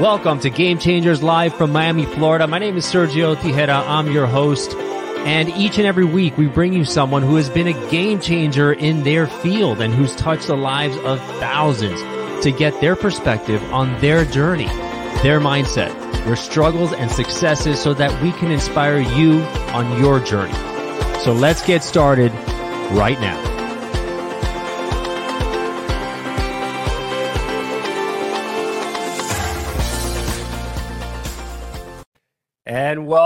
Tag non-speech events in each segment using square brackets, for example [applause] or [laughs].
Welcome to Game Changers Live from Miami, Florida. My name is Sergio Tijera. I'm your host. And each and every week we bring you someone who has been a game changer in their field and who's touched the lives of thousands to get their perspective on their journey, their mindset, their struggles and successes so that we can inspire you on your journey. So let's get started right now.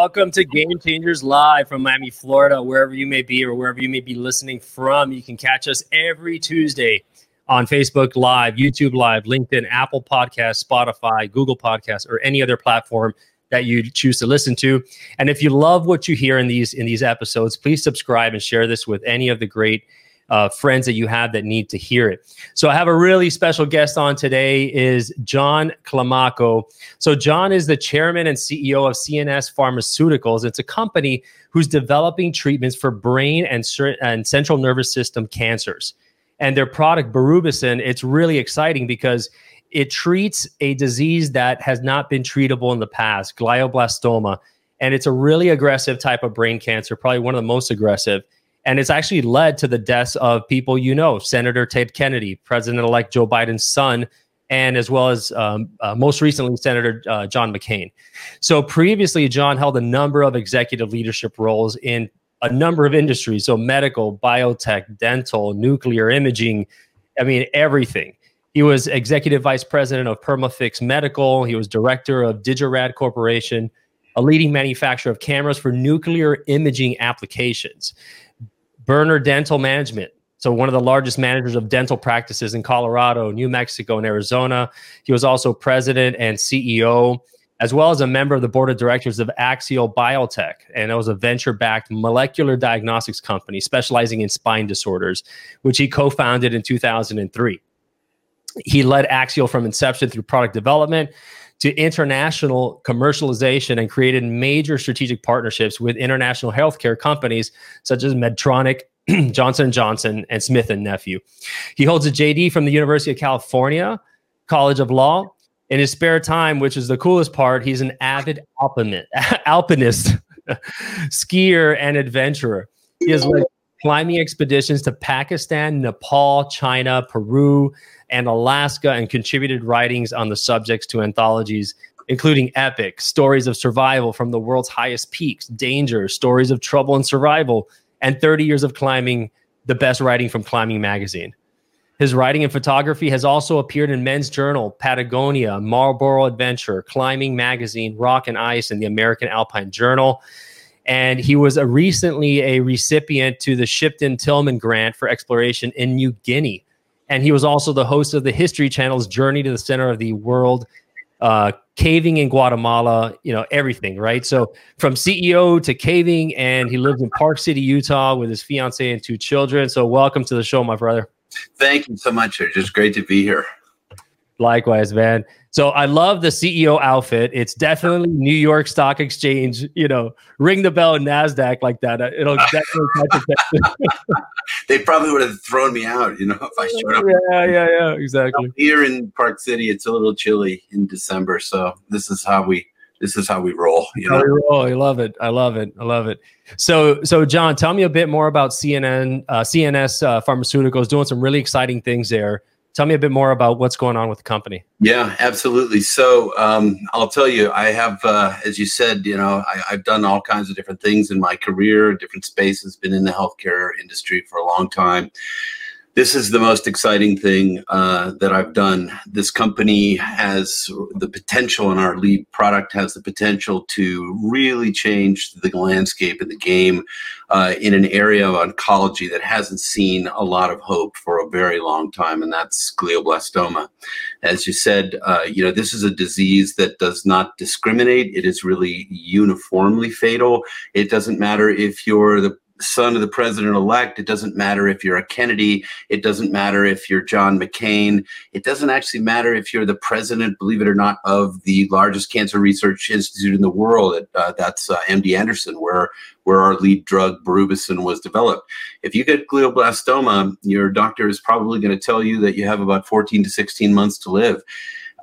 Welcome to Game Changers Live from Miami, Florida, wherever you may be or wherever you may be listening from. You can catch us every Tuesday on Facebook Live, YouTube Live, LinkedIn, Apple Podcasts, Spotify, Google Podcasts, or any other platform that you choose to listen to. And if you love what you hear in these in these episodes, please subscribe and share this with any of the great uh, friends that you have that need to hear it. So I have a really special guest on today is John Climaco. So John is the chairman and CEO of CNS Pharmaceuticals. It's a company who's developing treatments for brain and, and central nervous system cancers. And their product Berubicin, it's really exciting because it treats a disease that has not been treatable in the past, glioblastoma. And it's a really aggressive type of brain cancer, probably one of the most aggressive. And it's actually led to the deaths of people you know, Senator Ted Kennedy, President elect Joe Biden's son, and as well as um, uh, most recently, Senator uh, John McCain. So previously, John held a number of executive leadership roles in a number of industries. So medical, biotech, dental, nuclear imaging. I mean, everything. He was executive vice president of Perma-Fix Medical. He was director of Digirad Corporation, a leading manufacturer of cameras for nuclear imaging applications. Birner Dental Management. So, one of the largest managers of dental practices in Colorado, New Mexico, and Arizona. He was also president and CEO, as well as a member of the board of directors of Axial Biotech. And it was a venture backed molecular diagnostics company specializing in spine disorders, which he co founded in 2003. He led Axial from inception through product development to international commercialization and created major strategic partnerships with international healthcare companies such as Medtronic, [clears throat] Johnson Johnson, and Smith and Nephew. He holds a JD from the University of California College of Law. In his spare time, which is the coolest part, he's an avid alpinist, [laughs] alpinist [laughs] skier, and adventurer. He has led climbing expeditions to Pakistan, Nepal, China, Peru, and Alaska and contributed writings on the subjects to anthologies including epic stories of survival from the world's highest peaks, danger, stories of trouble and survival, and 30 years of climbing, the best writing from Climbing Magazine. His writing and photography has also appeared in Men's Journal, Patagonia, Marlboro Adventure, Climbing Magazine, Rock and Ice, and the American Alpine Journal. And he was a recently a recipient to the Shipton Tilman Grant for exploration in New Guinea and he was also the host of the History Channel's Journey to the Center of the World, uh, caving in Guatemala, you know, everything, right? So from CEO to caving, and he lives in Park City, Utah with his fiance and two children. So welcome to the show, my brother. Thank you so much. It's just great to be here. Likewise, man. So I love the CEO outfit. It's definitely New York Stock Exchange. You know, ring the bell Nasdaq like that. It'll [laughs] definitely they probably would have thrown me out. You know, if I showed up. Yeah, yeah, yeah. Exactly. [laughs] Here in Park City, it's a little chilly in December, so this is how we this is how we roll. You know, roll. I love it. I love it. I love it. So, so John, tell me a bit more about CNN, uh, CNS uh, Pharmaceuticals doing some really exciting things there. Tell me a bit more about what's going on with the company. Yeah, absolutely. So um, I'll tell you, I have, uh, as you said, you know, I, have done all kinds of different things in my career, different spaces, been in the healthcare industry for a long time this is the most exciting thing uh, that I've done. This company has the potential, and our lead product has the potential to really change the landscape of the game uh, in an area of oncology that hasn't seen a lot of hope for a very long time, and that's glioblastoma. As you said, uh, you know this is a disease that does not discriminate. It is really uniformly fatal. It doesn't matter if you're the son of the president elect. It doesn't matter if you're a Kennedy. It doesn't matter if you're John McCain. It doesn't actually matter if you're the president, believe it or not, of the largest cancer research institute in the world. Uh, that's uh, MD Anderson, where where our lead drug Berubicin was developed. If you get glioblastoma, your doctor is probably going to tell you that you have about 14 to 16 months to live.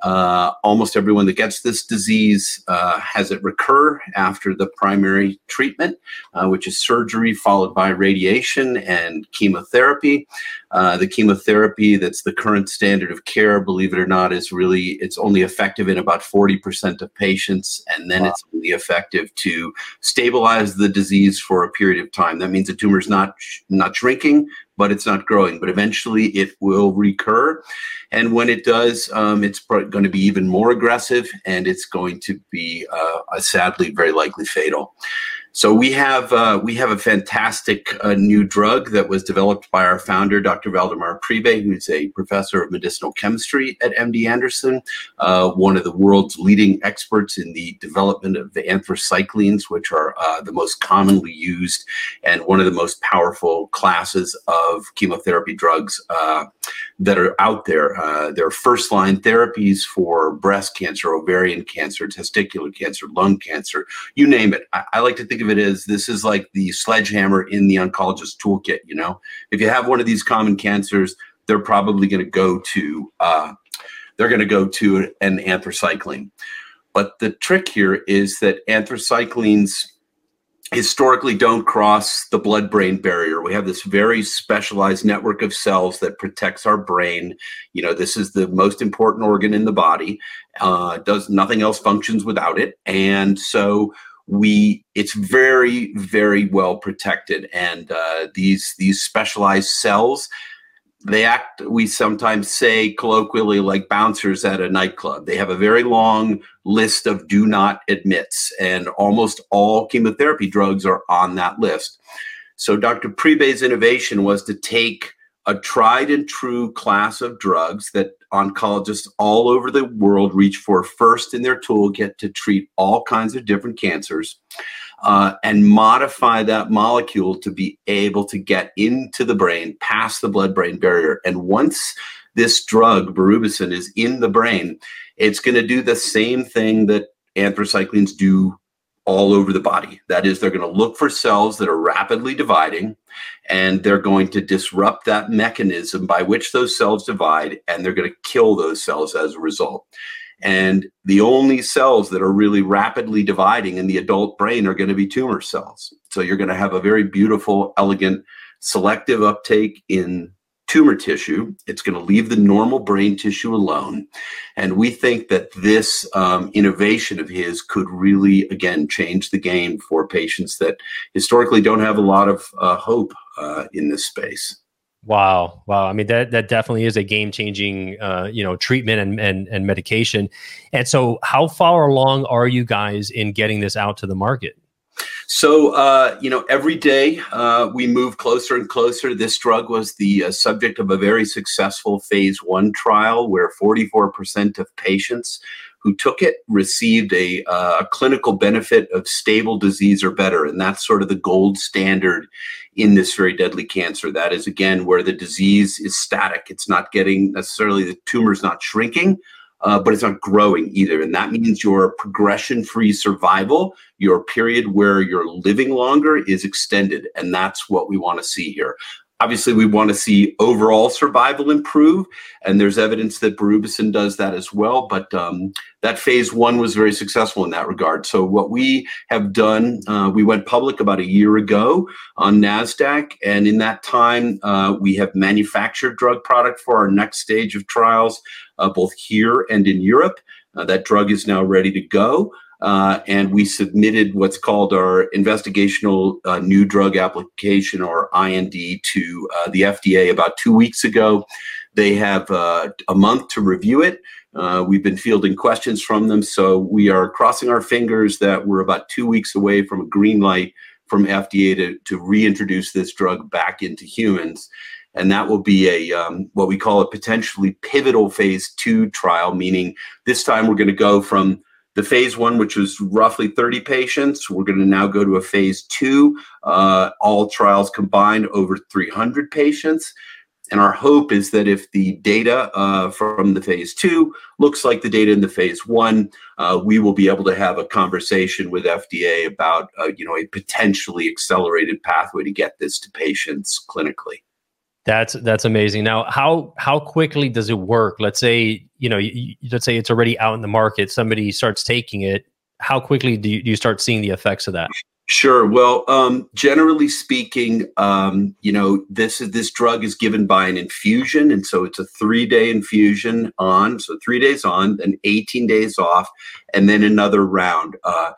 Uh, almost everyone that gets this disease uh, has it recur after the primary treatment, uh, which is surgery followed by radiation and chemotherapy. Uh, the chemotherapy that's the current standard of care, believe it or not, is really it's only effective in about 40% of patients, and then wow. it's only effective to stabilize the disease for a period of time. That means the tumor is not not shrinking, but it's not growing. But eventually, it will recur, and when it does, um, it's going to be even more aggressive, and it's going to be uh, sadly very likely fatal. So we have uh, we have a fantastic uh, new drug that was developed by our founder, Dr. Waldemar Priebe, who's a professor of medicinal chemistry at MD Anderson, uh, one of the world's leading experts in the development of the anthracyclines, which are uh, the most commonly used and one of the most powerful classes of chemotherapy drugs uh, that are out there. Uh, they're first line therapies for breast cancer, ovarian cancer, testicular cancer, lung cancer, you name it. I, I like to think of it as this is like the sledgehammer in the oncologist toolkit. You know, if you have one of these common cancers, they're probably going to go to uh, they're going to go to an anthracycline. But the trick here is that anthracyclines historically don't cross the blood brain barrier. We have this very specialized network of cells that protects our brain. You know, this is the most important organ in the body. Uh, does nothing else functions without it. And so we it's very very well protected. And uh, these these specialized cells they act we sometimes say colloquially like bouncers at a nightclub. They have a very long list of do not admits and almost all chemotherapy drugs are on that list. So dr Priebe's innovation was to take a tried and true class of drugs that oncologists all over the world reach for first in their toolkit to treat all kinds of different cancers uh, and modify that molecule to be able to get into the brain past the blood brain barrier. And once this drug, berubicin, is in the brain, it's going to do the same thing that anthracyclines do all over the body. That is, they're going to look for cells that are rapidly dividing and they're going to disrupt that mechanism by which those cells divide and they're going to kill those cells as a result. And the only cells that are really rapidly dividing in the adult brain are going to be tumor cells. So you're going to have a very beautiful, elegant, selective uptake in tumor tissue. It's going to leave the normal brain tissue alone. And we think that this um, innovation of his could really, again, change the game for patients that historically don't have a lot of uh, hope uh, in this space. Wow, wow! I mean that that definitely is a game changing, uh, you know, treatment and, and and medication. And so, how far along are you guys in getting this out to the market? So, uh, you know, every day uh, we move closer and closer. This drug was the uh, subject of a very successful phase one trial where 44% of patients who took it received a, uh, a clinical benefit of stable disease or better. And that's sort of the gold standard in this very deadly cancer. That is, again, where the disease is static. It's not getting necessarily the tumor's not shrinking, uh, but it's not growing either. And that means your progression free survival, your period where you're living longer, is extended. And that's what we want to see here. Obviously, we want to see overall survival improve, and there's evidence that berubicin does that as well. But um, that phase one was very successful in that regard. So, what we have done, uh, we went public about a year ago on NASDAQ, and in that time, uh, we have manufactured drug product for our next stage of trials, uh, both here and in Europe. Uh, that drug is now ready to go. Uh, and we submitted what's called our investigational uh, new drug application or IND to uh, the FDA about two weeks ago. They have uh, a month to review it. Uh, we've been fielding questions from them, so we are crossing our fingers that we're about two weeks away from a green light from FDA to, to reintroduce this drug back into humans. And that will be a um, what we call a potentially pivotal phase two trial, meaning this time we're going to go from the phase one, which was roughly 30 patients, we're going to now go to a phase two, uh, all trials combined over 300 patients. And our hope is that if the data uh, from the phase two looks like the data in the phase one, uh, we will be able to have a conversation with FDA about, uh, you know, a potentially accelerated pathway to get this to patients clinically. That's that's amazing. Now, how how quickly does it work? Let's say you know, you, let's say it's already out in the market. Somebody starts taking it. How quickly do you, do you start seeing the effects of that? Sure. Well, um, generally speaking, um, you know, this is this drug is given by an infusion, and so it's a three-day infusion on, so three days on, then 18 days off, and then another round. Uh,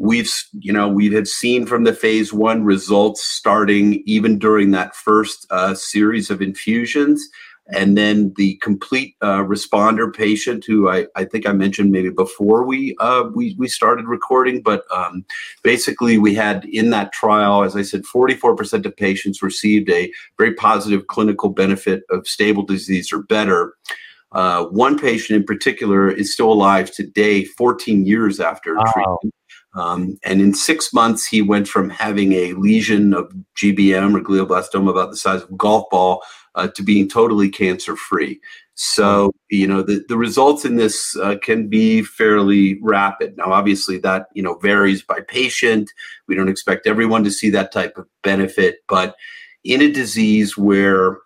we've, you know, we have seen from the phase one results starting even during that first uh, series of infusions and then the complete uh, responder patient who I, I think I mentioned maybe before we uh, we, we started recording, but um, basically we had in that trial, as I said, 44% of patients received a very positive clinical benefit of stable disease or better. Uh, one patient in particular is still alive today, 14 years after wow. treatment. Um, and in six months, he went from having a lesion of GBM or glioblastoma about the size of a golf ball uh, to being totally cancer free. So, you know, the, the results in this uh, can be fairly rapid. Now, obviously, that, you know, varies by patient. We don't expect everyone to see that type of benefit. But in a disease where,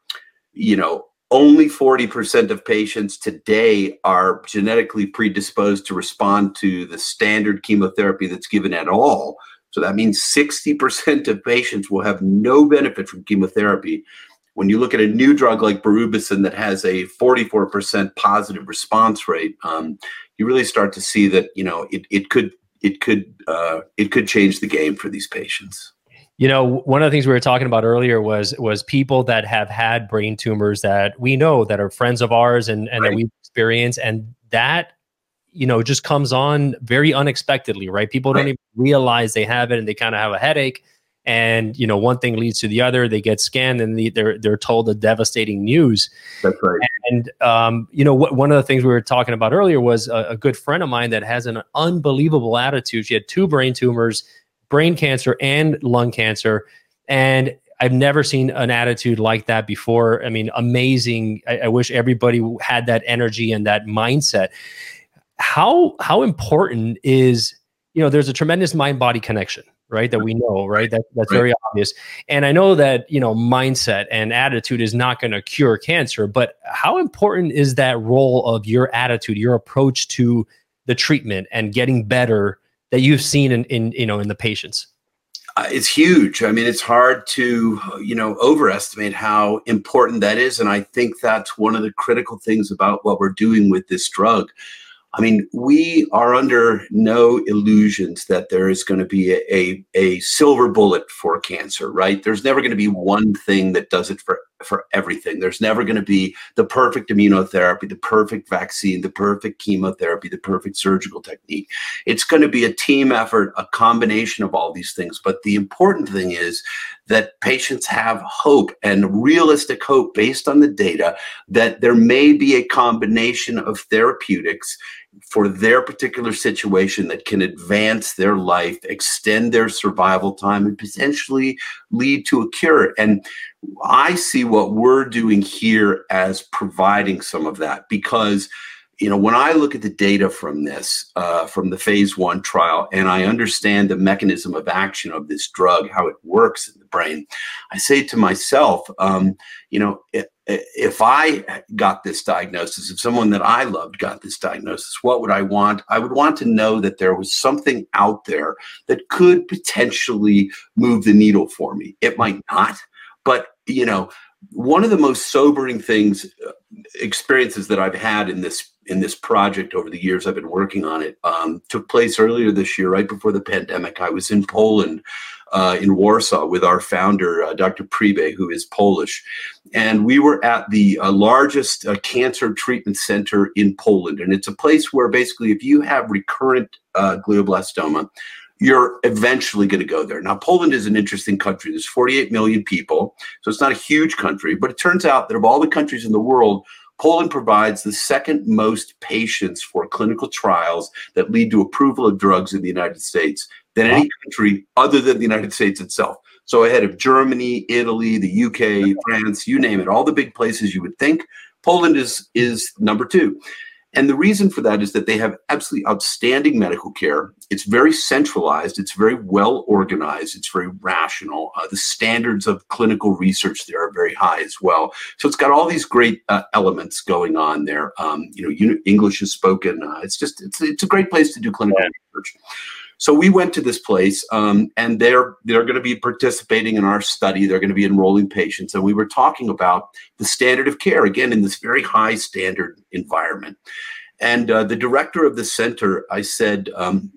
you know, only 40% of patients today are genetically predisposed to respond to the standard chemotherapy that's given at all. So that means 60% of patients will have no benefit from chemotherapy when you look at a new drug like berubicin that has a 44% positive response rate, um, you really start to see that you know it, it could it could uh, it could change the game for these patients. You know, one of the things we were talking about earlier was was people that have had brain tumors that we know that are friends of ours and and right. that we experience, and that you know just comes on very unexpectedly, right? People don't even realize they have it, and they kind of have a headache and you know one thing leads to the other they get scanned and they're they're told the devastating news that's right and um, you know what one of the things we were talking about earlier was a, a, good friend of mine that has an unbelievable attitude she had two brain tumors brain cancer and lung cancer and I've never seen an attitude like that before. I mean, amazing. I, I wish everybody had that energy and that mindset. How how important is you know? There's a tremendous mind body connection right that we mm-hmm. know right that, that's right. very obvious and i know that you know mindset and attitude is not going to cure cancer but how important is that role of your attitude your approach to the treatment and getting better that you've seen in, in you know in the patients? Uh, it's huge. I mean it's hard to you know overestimate how important that is and i think that's one of the critical things about what we're doing with this drug. I mean, we are under no illusions that there is going to be a, a, a silver bullet for cancer, right? There's never going to be one thing that does it for, for everything. There's never going to be the perfect immunotherapy, the perfect vaccine, the perfect chemotherapy, the perfect surgical technique. It's going to be a team effort, a combination of all these things. But the important thing is that patients have hope and realistic hope based on the data that there may be a combination of therapeutics for their particular situation that can advance their life, extend their survival time, and potentially lead to a cure. And I see what we're doing here as providing some of that because you know, when I look at the data from this, uh, from the phase one trial, and I understand the mechanism of action of this drug, how it works in the brain, I say to myself, um, you know, if, if I got this diagnosis, if someone that I loved got this diagnosis, what would I want? I would want to know that there was something out there that could potentially move the needle for me. It might not, but, you know, one of the most sobering things uh, experiences that I've had in this in this project over the years I've been working on it um, took place earlier this year, right before the pandemic. I was in Poland, uh, in Warsaw, with our founder, uh, Dr. Priebe, who is Polish, and we were at the uh, largest uh, cancer treatment center in Poland, and it's a place where basically, if you have recurrent uh, glioblastoma, you're eventually going to go there. Now, Poland is an interesting country. There's 48 million people, so it's not a huge country, but it turns out that of all the countries in the world, Poland provides the second most patients for clinical trials that lead to approval of drugs in the United States than any country other than the United States itself. So ahead of Germany, Italy, the UK, France, you name it, all the big places you would think, Poland is is number 2. And the reason for that is that they have absolutely outstanding medical care. It's very centralized, it's very well organized, it's very rational. Uh, the standards of clinical research there are very high as well. So it's got all these great uh, elements going on there. Um, you know, English is spoken. Uh, it's just it's it's a great place to do clinical yeah. research. So we went to this place, um, and they're they're going to be participating in our study. They're going to be enrolling patients, and we were talking about the standard of care again in this very high standard environment. And uh, the director of the center, I said. Um,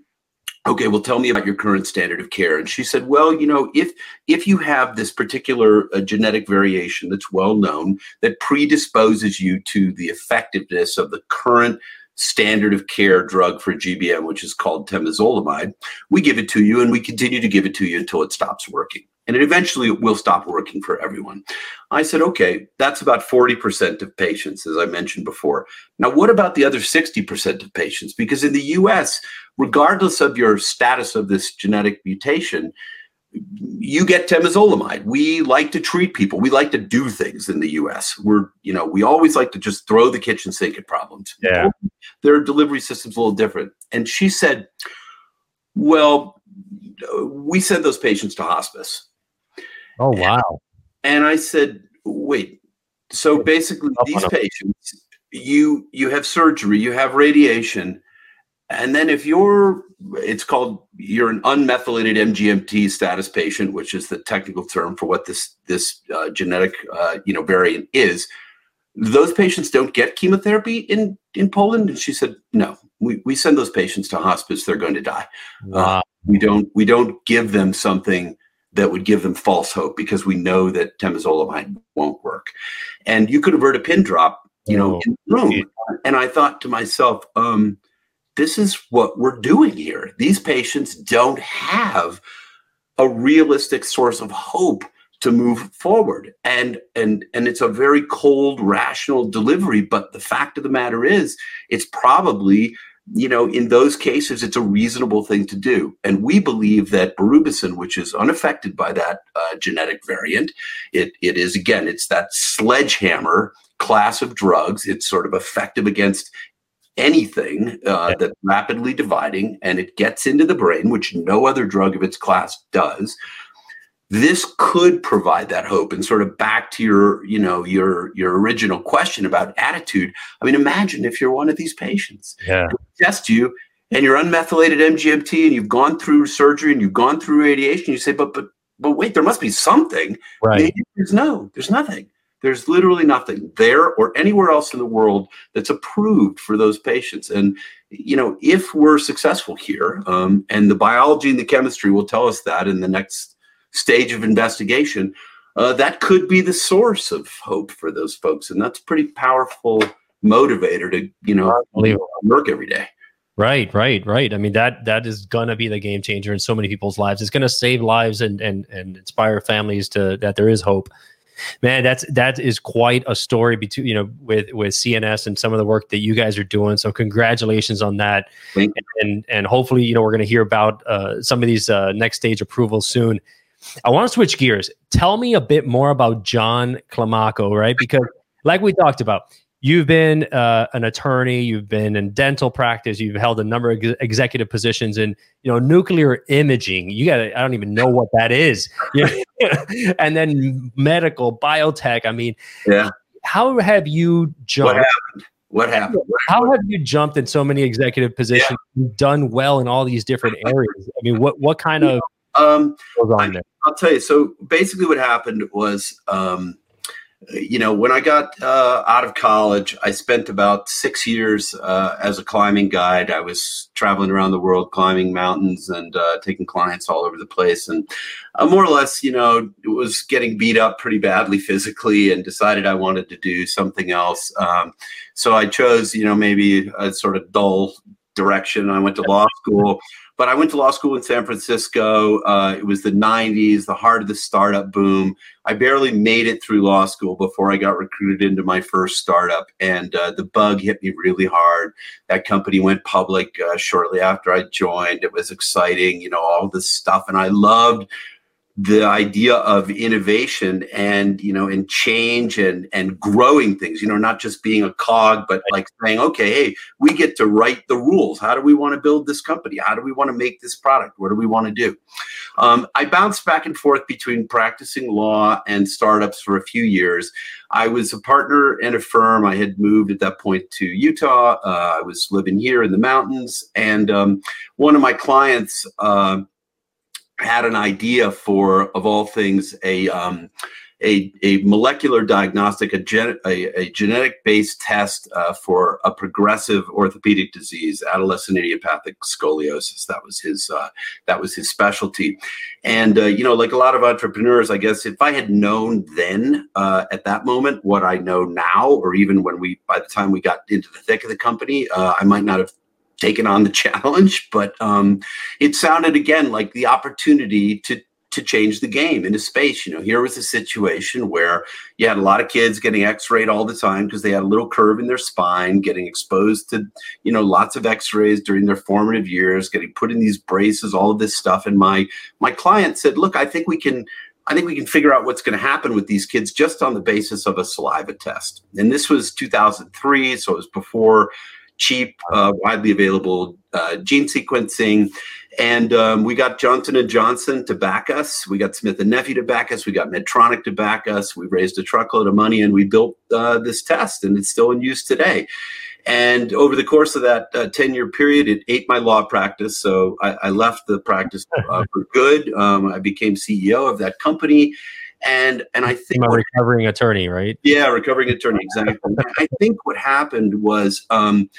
okay well tell me about your current standard of care and she said well you know if if you have this particular uh, genetic variation that's well known that predisposes you to the effectiveness of the current standard of care drug for GBM, which is called temozolomide. We give it to you and we continue to give it to you until it stops working. And it eventually will stop working for everyone. I said, okay, that's about 40% of patients, as I mentioned before. Now, what about the other 60% of patients? Because in the US, regardless of your status of this genetic mutation, you get temozolomide. We like to treat people. We like to do things in the U.S. We're, you know, we always like to just throw the kitchen sink at problems. Yeah, their delivery system's a little different. And she said, "Well, we send those patients to hospice." Oh wow! And, and I said, "Wait, so basically, these patients, you you have surgery, you have radiation." And then if you're, it's called, you're an unmethylated MGMT status patient, which is the technical term for what this this uh, genetic, uh, you know, variant is. Those patients don't get chemotherapy in in Poland. And she said, no, we, we send those patients to hospice. They're going to die. Wow. Uh, we don't we don't give them something that would give them false hope because we know that temozolomide won't work. And you could avert a pin drop, you know, oh. in the room. And I thought to myself, um, this is what we're doing here. These patients don't have a realistic source of hope to move forward. And and and it's a very cold rational delivery but the fact of the matter is it's probably you know in those cases it's a reasonable thing to do. And we believe that berubicin which is unaffected by that uh, genetic variant it it is again it's that sledgehammer class of drugs. It's sort of effective against anything uh, that's rapidly dividing and it gets into the brain, which no other drug of its class does, this could provide that hope. And sort of back to your, you know, your your original question about attitude. I mean, imagine if you're one of these patients. Yeah. Test you and you're unmethylated MGMT and you've gone through surgery and you've gone through radiation. You say, but but but wait, there must be something. Right. Maybe there's no, there's nothing. There's literally nothing there or anywhere else in the world that's approved for those patients. And, you know, if we're successful here, um, and the biology and the chemistry will tell us that in the next stage of investigation, uh, that could be the source of hope for those folks. And that's pretty powerful motivator to, you know, work every day. Right, right, right. I mean that that is gonna be the game changer in so many people's lives. It's gonna save lives and and and inspire families to that there is hope Man, that's that is quite a story between you know with with CNS and some of the work that you guys are doing. So congratulations on that, and, and, and hopefully you know we're going to hear about uh, some of these uh, next stage approvals soon. I want to switch gears. Tell me a bit more about John Climaco, right? Because like we talked about, You've been uh, an attorney. You've been in dental practice. You've held a number of ex- executive positions in, you know, nuclear imaging. You got I don't even know what that is. [laughs] and then medical, biotech. I mean, yeah. How have you jumped? What happened? What happened? What how have you jumped in so many executive positions? Yeah. You've done well in all these different areas. I mean, what what kind of um, goes on I, there? I'll tell you. So basically, what happened was. Um, you know, when I got uh, out of college, I spent about six years uh, as a climbing guide. I was traveling around the world climbing mountains and uh, taking clients all over the place. And uh, more or less, you know, it was getting beat up pretty badly [laughs] physically and decided I wanted to do something else. Um, so I chose, you know, maybe a sort of dull direction. I went to law school. But I went to law school in San Francisco. Uh, it was the 90s, the heart of the startup boom. I barely made it through law school before I got recruited into my first startup. And uh, the bug hit me really hard. That company went public uh, shortly after I joined. It was exciting, you know, all this stuff. And I loved the idea of innovation and you know and change and and growing things you know not just being a cog but like saying okay hey we get to write the rules. How do we want to build this company? How do we want to make this product? What do we want to do? Um, i bounced back and forth between practicing law and startups for a few years. I was a partner in a firm. I had moved at that point to utah. Uh, i was living here in the mountains. And um, one of my clients uh, had an idea for, of all things, a um, a, a molecular diagnostic, a, gen, a, a genetic based test uh, for a progressive orthopedic disease, adolescent idiopathic scoliosis. That was his uh, that was his specialty. And uh, you know, like a lot of entrepreneurs, I guess if I had known then uh, at that moment what I know now, or even when we by the time we got into the thick of the company, uh, I might not have taken on the [laughs] challenge, but um, it sounded again like the opportunity to to change the game into space. You know, here was a situation where you had a lot of kids getting X-rayed all the time because they had a little curve in their spine, getting exposed to you know lots of X-rays during their formative years, getting put in these braces, all of this stuff. And my my client said, "Look, I think we can." I think we can figure out what's going to happen with these kids just on the basis of a saliva test. And this was 2003, so it was before cheap, uh, widely available uh, gene sequencing. And um, we got Johnson and Johnson to back us. We got Smith and Nephew to back us. We got Medtronic to back us. We raised a truckload of money and we built uh, this test, and it's still in use today. And over the course of that uh, 10 year period, it ate my law practice. So I, I left the practice uh, for good. Um, I became CEO of that company. And and I think a recovering attorney, right? Yeah, recovering attorney, exactly. I think what happened was, um,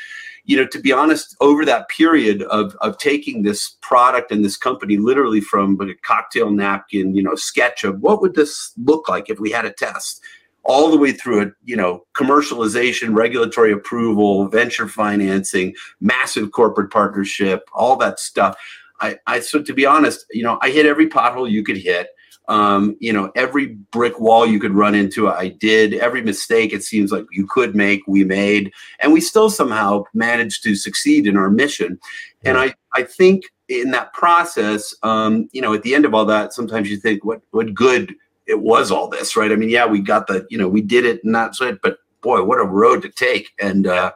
you know, to be honest, over that period of of taking this product and this company literally from a cocktail napkin, you know, sketch of what would this look like if we had a test, all the way through it, you know, commercialization, regulatory approval, venture financing, massive corporate partnership, all that stuff. I, I so to be honest, you know, I hit every pothole you could hit. Um, you know, every brick wall you could run into, I did. Every mistake it seems like you could make, we made, and we still somehow managed to succeed in our mission. And I, I think in that process, um, you know, at the end of all that, sometimes you think, what, what good it was all this, right? I mean, yeah, we got the, you know, we did it and that's it, but boy, what a road to take. And uh,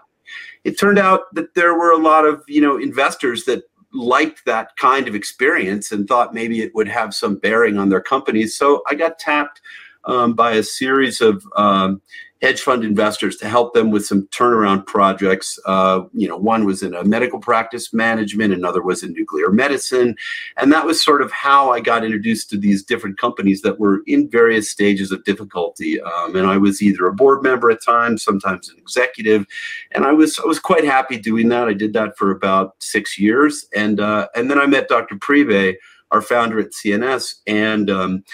it turned out that there were a lot of, you know, investors that liked that kind of experience and thought maybe it would have some bearing on their companies. So I got tapped um, by a series of um, hedge fund investors to help them with some turnaround projects. Uh, you know, one was in a medical practice management, another was in nuclear medicine, and that was sort of how I got introduced to these different companies that were in various stages of difficulty. Um, and I was either a board member at times, sometimes an executive, and I was I was quite happy doing that. I did that for about six years, and uh, and then I met Dr. Priebe, our founder at CNS, and um,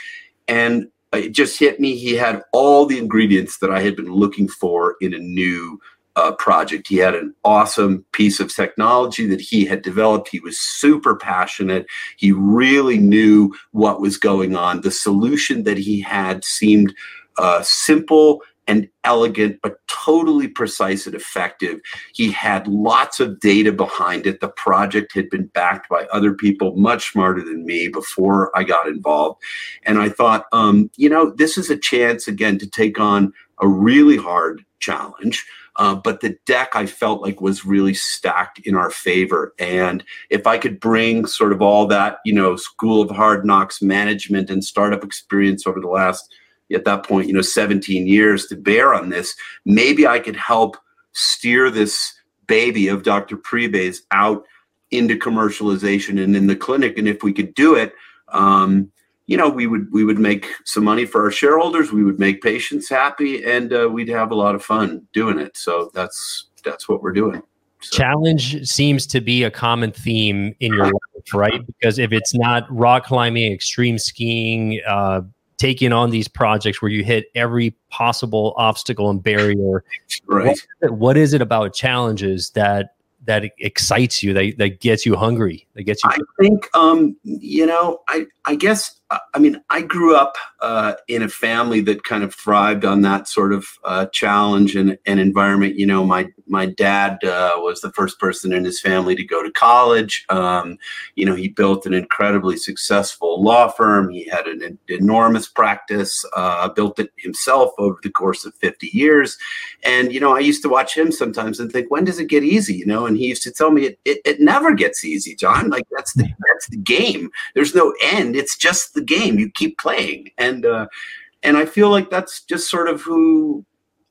and it just hit me. He had all the ingredients that I had been looking for in a new uh, project. He had an awesome piece of technology that he had developed. He was super passionate. He really knew what was going on. The solution that he had seemed uh, simple and elegant, but totally precise and effective. He had lots of data behind it. The project had been backed by other people much smarter than me before I got involved. And I thought, um, you know, this is a chance again to take on a really hard challenge. Uh, but the deck I felt like was really stacked in our favor. And if I could bring sort of all that, you know, school of hard knocks management and startup experience over the last at that point, you know, 17 years to bear on this, maybe I could help steer this baby of Dr. Priebe's out into commercialization and in the clinic. And if we could do it, um, you know, we would we would make some money for our shareholders. We would make patients happy, and uh, we'd have a lot of fun doing it. So that's that's what we're doing. So. Challenge seems to be a common theme in your life, right? Because if it's not rock climbing, extreme skiing, uh, taking on these projects where you hit every possible obstacle and barrier. Right. What, what is it about challenges that that excites you, that, that gets you hungry, that gets you? I think, um, you know, I, I guess I mean, I grew up uh, in a family that kind of thrived on that sort of uh, challenge and, and, environment. You know, my my dad uh, was the first person in his family to go to college. Um, you know, he built an incredibly successful law firm. He had an, an enormous practice. Uh, built it himself over the course of fifty years. And you know, I used to watch him sometimes and think, when does it get easy? You know, and he used to tell me, it it, it never gets easy, John. Like that's the that's the game. There's no end. It's just the game. You keep playing, and uh, and I feel like that's just sort of who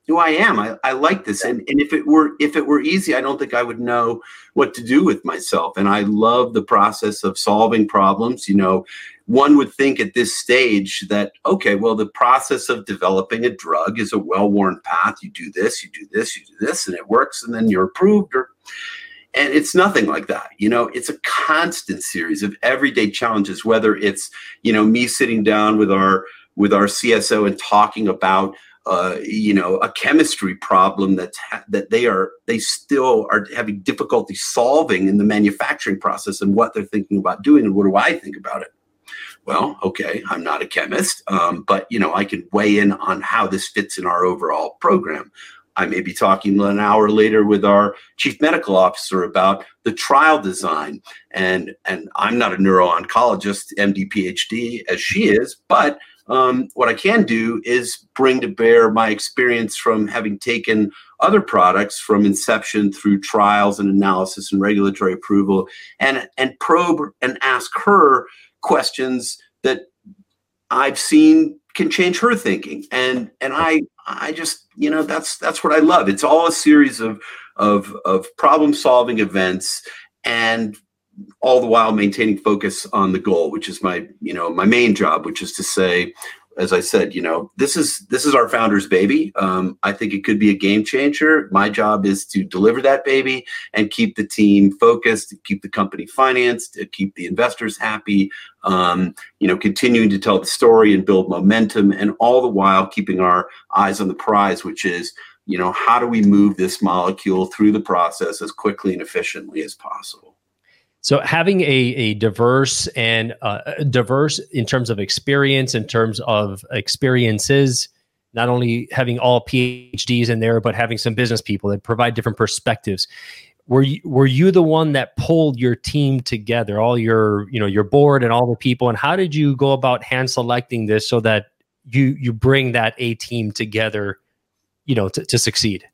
who I am. I, I like this, and and if it were if it were easy, I don't think I would know what to do with myself. And I love the process of solving problems. You know, one would think at this stage that okay, well, the process of developing a drug is a well-worn path. You do this, you do this, you do this, and it works, and then you're approved or and it's nothing like that you know? It's a constant series of everyday challenges whether it's you know me sitting down with our with our cso and talking about uh, you know a chemistry problem that ha- that they are they still are having difficulty solving in the manufacturing process and what they're thinking about doing and what do i think about it. Well okay i'm not a chemist um, but you know i can weigh in on how this fits in our overall program I may be talking an hour later with our chief medical officer about the trial design. And, and I'm not a neuro-oncologist, MD, PhD, as she is, but um, what I can do is bring to bear my experience from having taken other products from inception through trials and analysis and regulatory approval and, and probe and ask her questions that I've seen can change her thinking. And and I I just you know that's that's what I love. It's all a series of of of problem solving events and all the while maintaining focus on the goal, which is my you know my main job, which is to say as I said, you know, this is this is our founder's baby. Um, I think it could be a game changer. My job is to deliver that baby and keep the team focused, keep the company financed, keep the investors happy. Um, you know, continuing to tell the story and build momentum, and all the while keeping our eyes on the prize, which is, you know, how do we move this molecule through the process as quickly and efficiently as possible. So having a, a diverse and uh, diverse in terms of experience, in terms of experiences, not only having all PhDs in there, but having some business people that provide different perspectives. Were you, were you the one that pulled your team together, all your you know your board and all the people, and how did you go about hand selecting this so that you you bring that a team together, you know, to, to succeed?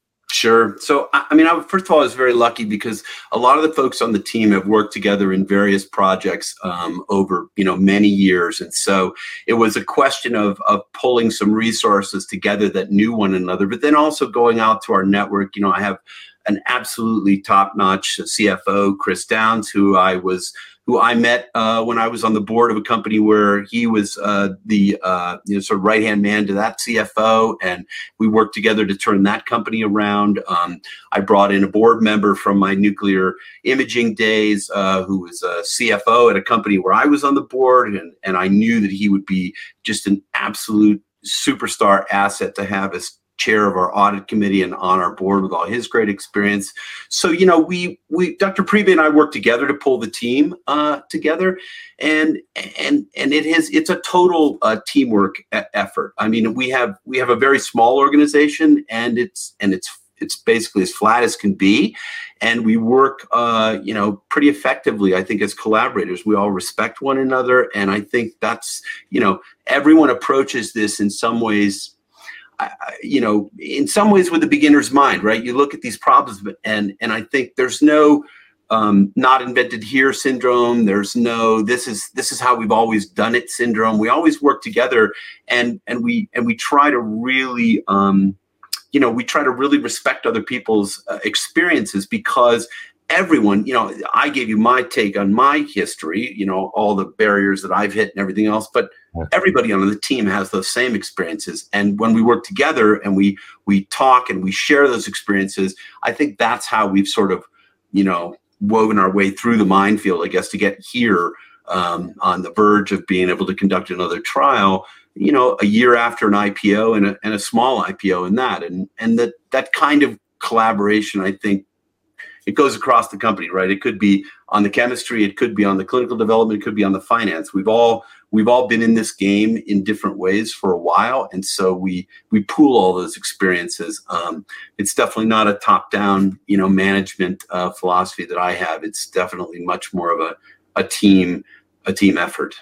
Sure. So, I mean, I, first of all, I was very lucky because a lot of the folks on the team have worked together in various projects um, over, you know, many years, and so it was a question of of pulling some resources together that knew one another, but then also going out to our network. You know, I have an absolutely top notch CFO, Chris Downs, who I was who I met uh, when I was on the board of a company where he was uh, the uh, you know, sort of right hand man to that CFO, and we worked together to turn that company around. Um, I brought in a board member from my nuclear imaging days, uh, who was a CFO at a company where I was on the board, and and I knew that he would be just an absolute superstar asset to have as chair of our audit committee and on our board with all his great experience. So, you know, we we Dr. Priebe and I work together to pull the team uh, together, and and and it has it's a total uh, teamwork e- effort. I mean, we have we have a very small organization, and it's and it's it's basically as flat as can be and we work uh, you know pretty effectively i think as collaborators we all respect one another and i think that's you know everyone approaches this in some ways you know, in some ways with a beginner's mind, right? You look at these problems, and and I think there's no um, not invented here syndrome. There's no this is this is how we've always done it syndrome. We always work together, and and we and we try to really. Um, you know, we try to really respect other people's uh, experiences because everyone, you know, I gave you my take on my history, you know, all the barriers that I've hit and everything else, but everybody on the team has those same experiences. And when we work together and we we talk and we share those experiences i think that's how we've sort of you know woven our way through the minefield i guess to get here um, on the verge of being able to conduct another trial you know a year after an ipo and a, and a small ipo in that. And and that that kind of collaboration i think it goes across the company right it could be on the chemistry it could be on the clinical development it could be on the finance we've all we've all been in this game in different ways for a while, and so we we pool all those experiences. Um, it's definitely not a top down you know management uh, philosophy that I have. It's definitely much more of a a team a team effort.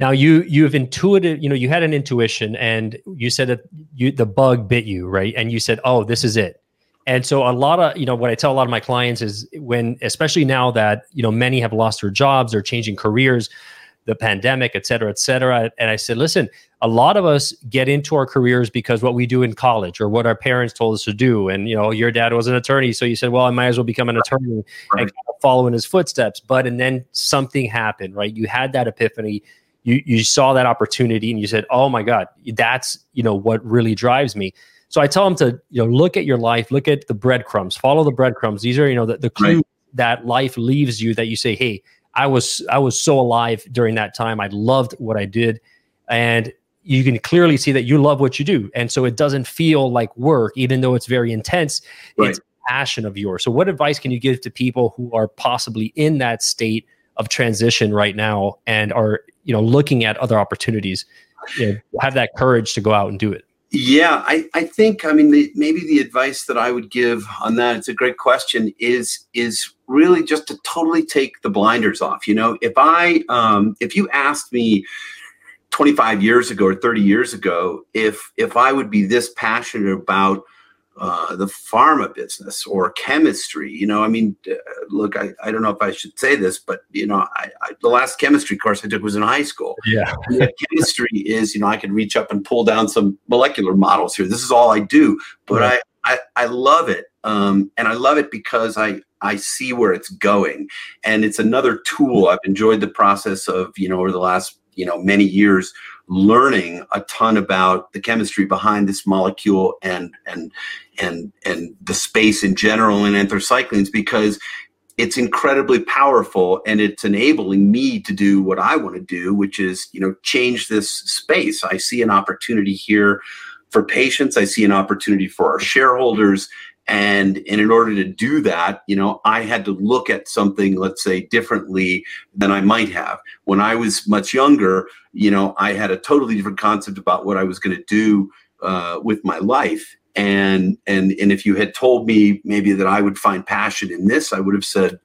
Now you you've intuited, you know, you had an intuition and you said that you the bug bit you, right? And you said, "Oh, this is it." And so a lot of, you know, what I tell a lot of my clients is when especially now that, you know, many have lost their jobs or changing careers, the pandemic, et cetera, et cetera. And I said, listen, a lot of us get into our careers because what we do in college or what our parents told us to do. And, you know, your dad was an attorney. So you said, well, I might as well become an attorney right. and kind of follow in his footsteps. But, and then something happened, right? You had that epiphany you you saw that opportunity and you said, "Oh my God, that's you know what really drives me." So I tell them to you know look at your life, look at the breadcrumbs, follow the breadcrumbs. These are you know the, the clue right. that life leaves you that you say, "Hey, I was I was so alive during that time. I loved what I did," and you can clearly see that you love what you do, and so it doesn't feel like work, even though it's very intense. Right. It's passion of yours. So, what advice can you give to people who are possibly in that state of transition right now and are you know looking at other opportunities you know, have that courage to go out and do it yeah i, I think i mean the, maybe the advice that i would give on that it's a great question is is really just to totally take the blinders off you know? If i um, if you asked me 25 years ago or 30 years ago if if i would be this passionate about uh, the pharma business or chemistry. You know, I mean, uh, look, I, I don't know if I should say this, but you know, I, I, the last chemistry course I took was in high school. Yeah, [laughs] chemistry is you know I can reach up and pull down some molecular models here. This is all I do, but I, I I love it, um, and I love it because I I see where it's going, and it's another tool. I've enjoyed the process of you know over the last you know many years learning a ton about the chemistry behind this molecule and and and and the space in general in anthracyclines because it's incredibly powerful and it's enabling me to do what I want to do, which is, you know, change this space. I see an opportunity here for patients. I see an opportunity for our shareholders. And, and in order to do that, you know, I had to look at something, let's say, differently than I might have. When I was much younger, you know, I had a totally different concept about what I was going to do uh, with my life and and and if you had told me maybe that I would find passion in this, I would have said,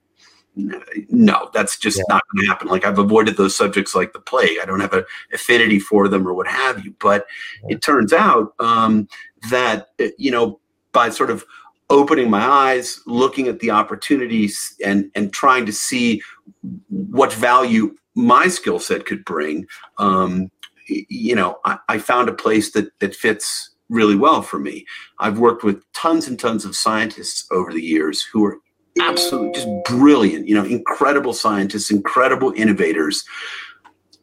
no, that's just yeah. not going to happen. Like I've avoided those subjects like the plague. I don't have an affinity for them or what have you. But yeah. it turns out um, that uh, you know by sort of opening my eyes, looking at the opportunities, and and trying to see what value my skill set could bring. Um, you know, I, I found a place that that fits really well for me. I've worked with tons and tons of scientists over the years who are absolutely just brilliant, you know, incredible scientists, incredible innovators,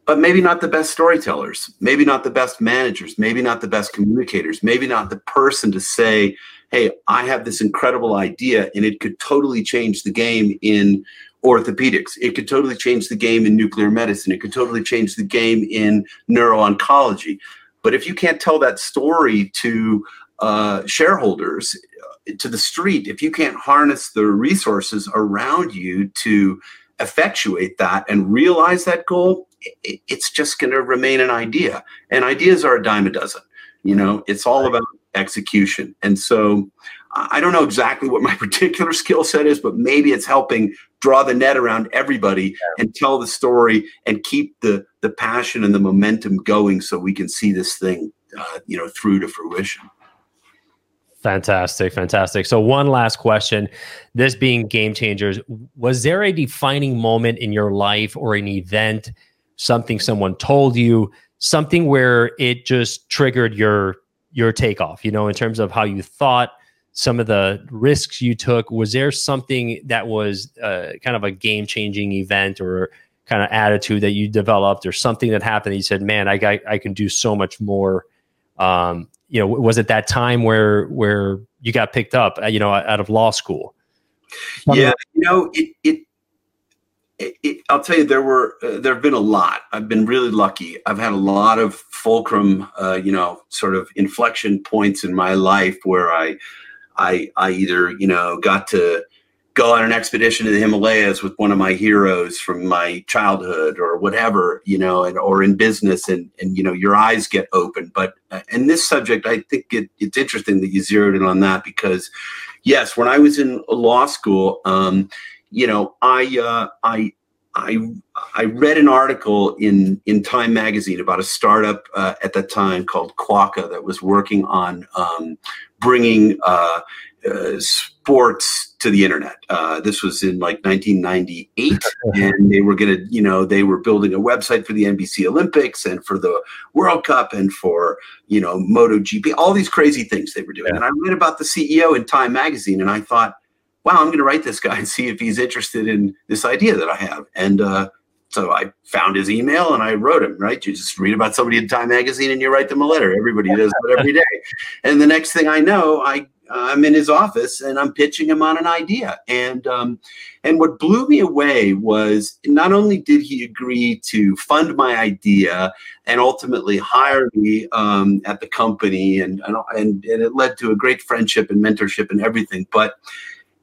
but maybe not the best storytellers, maybe not the best managers, maybe not the best communicators, maybe not the person to say, hey, I have this incredible idea and it could totally change the game in orthopedics. It could totally change the game in nuclear medicine. It could totally change the game in neuro-oncology. But if you can't tell that story to uh, shareholders, uh, to the street, if you can't harness the resources around you to effectuate that and realize that goal, it, it's just going to remain an idea. And ideas are a dime a dozen. You know, it's all about execution. And so I don't know exactly what my [laughs] particular skill set is, but maybe it's helping draw the net around everybody and tell the story and keep the the passion and the momentum going so we can see this thing uh, you know through to fruition. Fantastic, fantastic. So one last question, this being game changers, was there a defining moment in your life or an event, something someone told you, something where it just triggered your your takeoff, you know, in terms of how you thought, some of the risks you took. Was there something that was uh, kind of a game changing event or kind of attitude that you developed or something that happened that you said, man, I, I, I can do so much more. Um, you know, was it that time where, where you got picked up, uh, you know, out of law school? Yeah. You know, it, it, it, it, I'll tell you, there were uh, there have been a lot. I've been really lucky. I've had a lot of fulcrum, uh, you know, sort of inflection points in my life where I I I either you know got to go on an expedition to the Himalayas with one of my heroes from my childhood or whatever, you know, and or in business and and you know your eyes get open. But uh, in this subject, I think it, it's interesting that you zeroed in on that because, yes, when I was in law school, um, you know, I uh, I I I read an article in in Time magazine about a startup uh, at that time called Quokka that was working on um, bringing uh, uh, sports to the internet. Uh, this was in like 1998, [laughs] and they were to, you know, they were building a website for the NBC Olympics and for the World Cup and for, you know, MotoGP, all these crazy things they were doing. Yeah. And I read about the CEO in Time magazine, and I thought, wow, I'm going to write this guy and see if he's interested in this idea that I have. And uh, so I found his email and I wrote him, right? You just read about somebody in Time magazine and you write them a letter. Everybody does that every day. And the next thing I know, I I'm in his office and I'm pitching him on an idea. And um, and what blew me away was not only did he agree to fund my idea and ultimately hire me um, at the company, and, and and and it led to a great friendship and mentorship and everything, but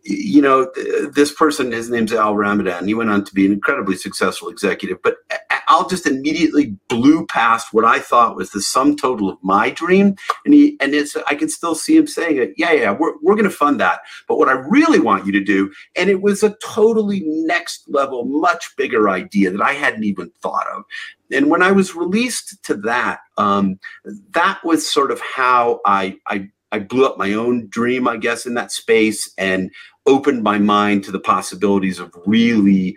you know, this person, his name's Al Ramadan. He went on to be an incredibly successful executive, but Al just immediately blew past what I thought was the sum total of my dream. And he, and it's, I can still see him saying it. Yeah, yeah, we're, we're going to fund that. But what I really want you to do, and it was a totally next level, much bigger idea that I hadn't even thought of. And when I was released to that, um, that was sort of how I, I I blew up my own dream, I guess, in that space and opened my mind to the possibilities of really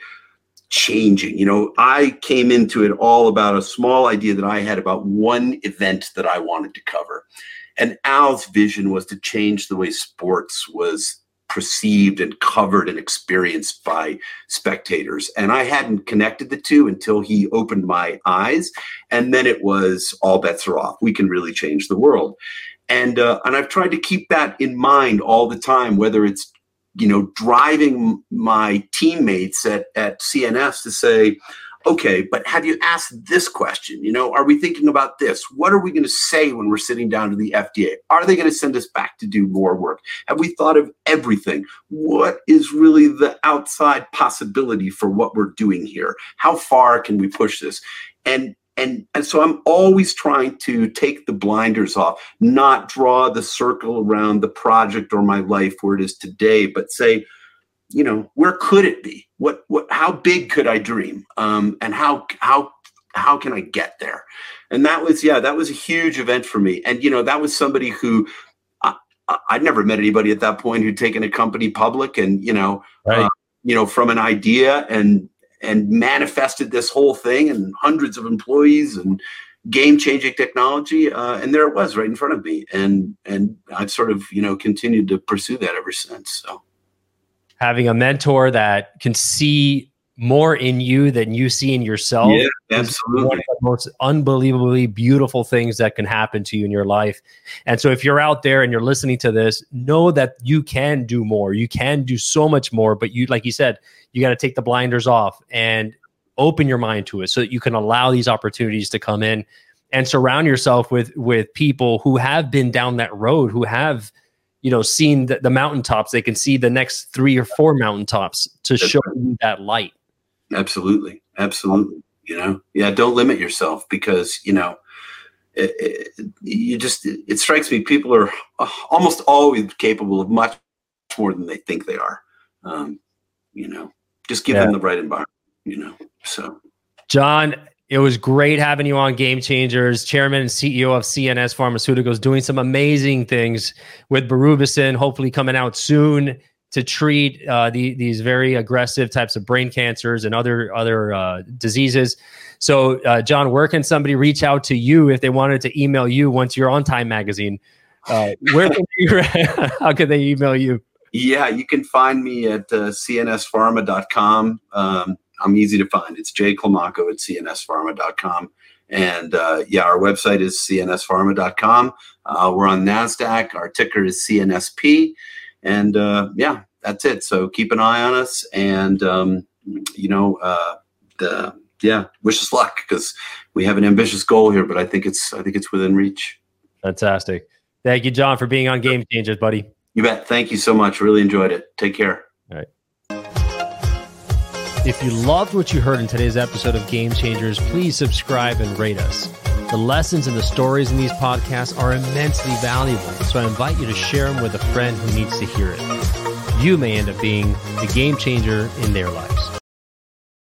changing. You know, I came into it all about a small idea that I had about one event that I wanted to cover. And Al's vision was to change the way sports was perceived and covered and experienced by spectators. And I hadn't connected the two until he opened my eyes. And then it was all bets are off. We can really change the world. And uh, and I've tried to keep that in mind all the time, whether it's you know, driving my teammates at, at CNS to say, okay, but have you asked this question? You know, are we thinking about this? What are we going to say when we're sitting down to the FDA? Are they going to send us back to do more work? Have we thought of everything? What is really the outside possibility for what we're doing here? How far can we push this? And and and so i'm always trying to take the blinders off not draw the circle around the project or my life where it is today but say you know where could it be? What what how big could i dream? Um, and how how how can i get there? And that was yeah that was a huge event for me. And you know that was somebody who I, i'd never met anybody at that point who'd taken a company public and you know right. uh, you know from an idea and and manifested this whole thing and hundreds of employees and game changing technology uh, and there it was right in front of me. And and i've sort of you know continued to pursue that ever since so. Having a mentor that can see more in you than you see in yourself. Yeah, absolutely. One of the most unbelievably beautiful things that can happen to you in your life. And so if you're out there and you're listening to this, know that you can do more. You can do so much more, but you like you said, you got to take the blinders off and open your mind to it so that you can allow these opportunities to come in and surround yourself with with people who have been down that road, who have you know seen the, the mountaintops they can see the next three or four mountaintops to show you that light Absolutely. Absolutely. You know, yeah, don't limit yourself because, you know, it, it, you just, it, it strikes me people are uh, almost always capable of much more than they think they are. Um, you know, just give yeah. them the right environment, you know, so. John, it was great having you on Game Changers, chairman and CEO of CNS Pharmaceuticals, doing some amazing things with Berubicin, hopefully coming out soon to treat uh, the, these very aggressive types of brain cancers and other other uh, diseases. So, uh, John, where can somebody reach out to you if they wanted to email you once you're on Time Magazine? Uh, where can you, [laughs] how can they email you? Yeah, you can find me at uh, cnspharma.com. Um, I'm easy to find. It's jclimaco at cnspharma.com. And uh, yeah, our website is cnspharma.com. Uh, we're on NASDAQ. Our ticker is CNSP. And uh, yeah, that's it. So keep an eye on us, and um, you know, uh, the yeah, wish us luck because we have an ambitious goal here, but I think it's I think it's within reach. Fantastic. Thank you, John, for being on Game Changers, buddy. You bet. Thank you so much. Really enjoyed it. Take care. All right. If you loved what you heard in today's episode of Game Changers, please subscribe and rate us. The lessons and the stories in these podcasts are immensely valuable, so I invite you to share them with a friend who needs to hear it. You may end up being the game changer in their lives.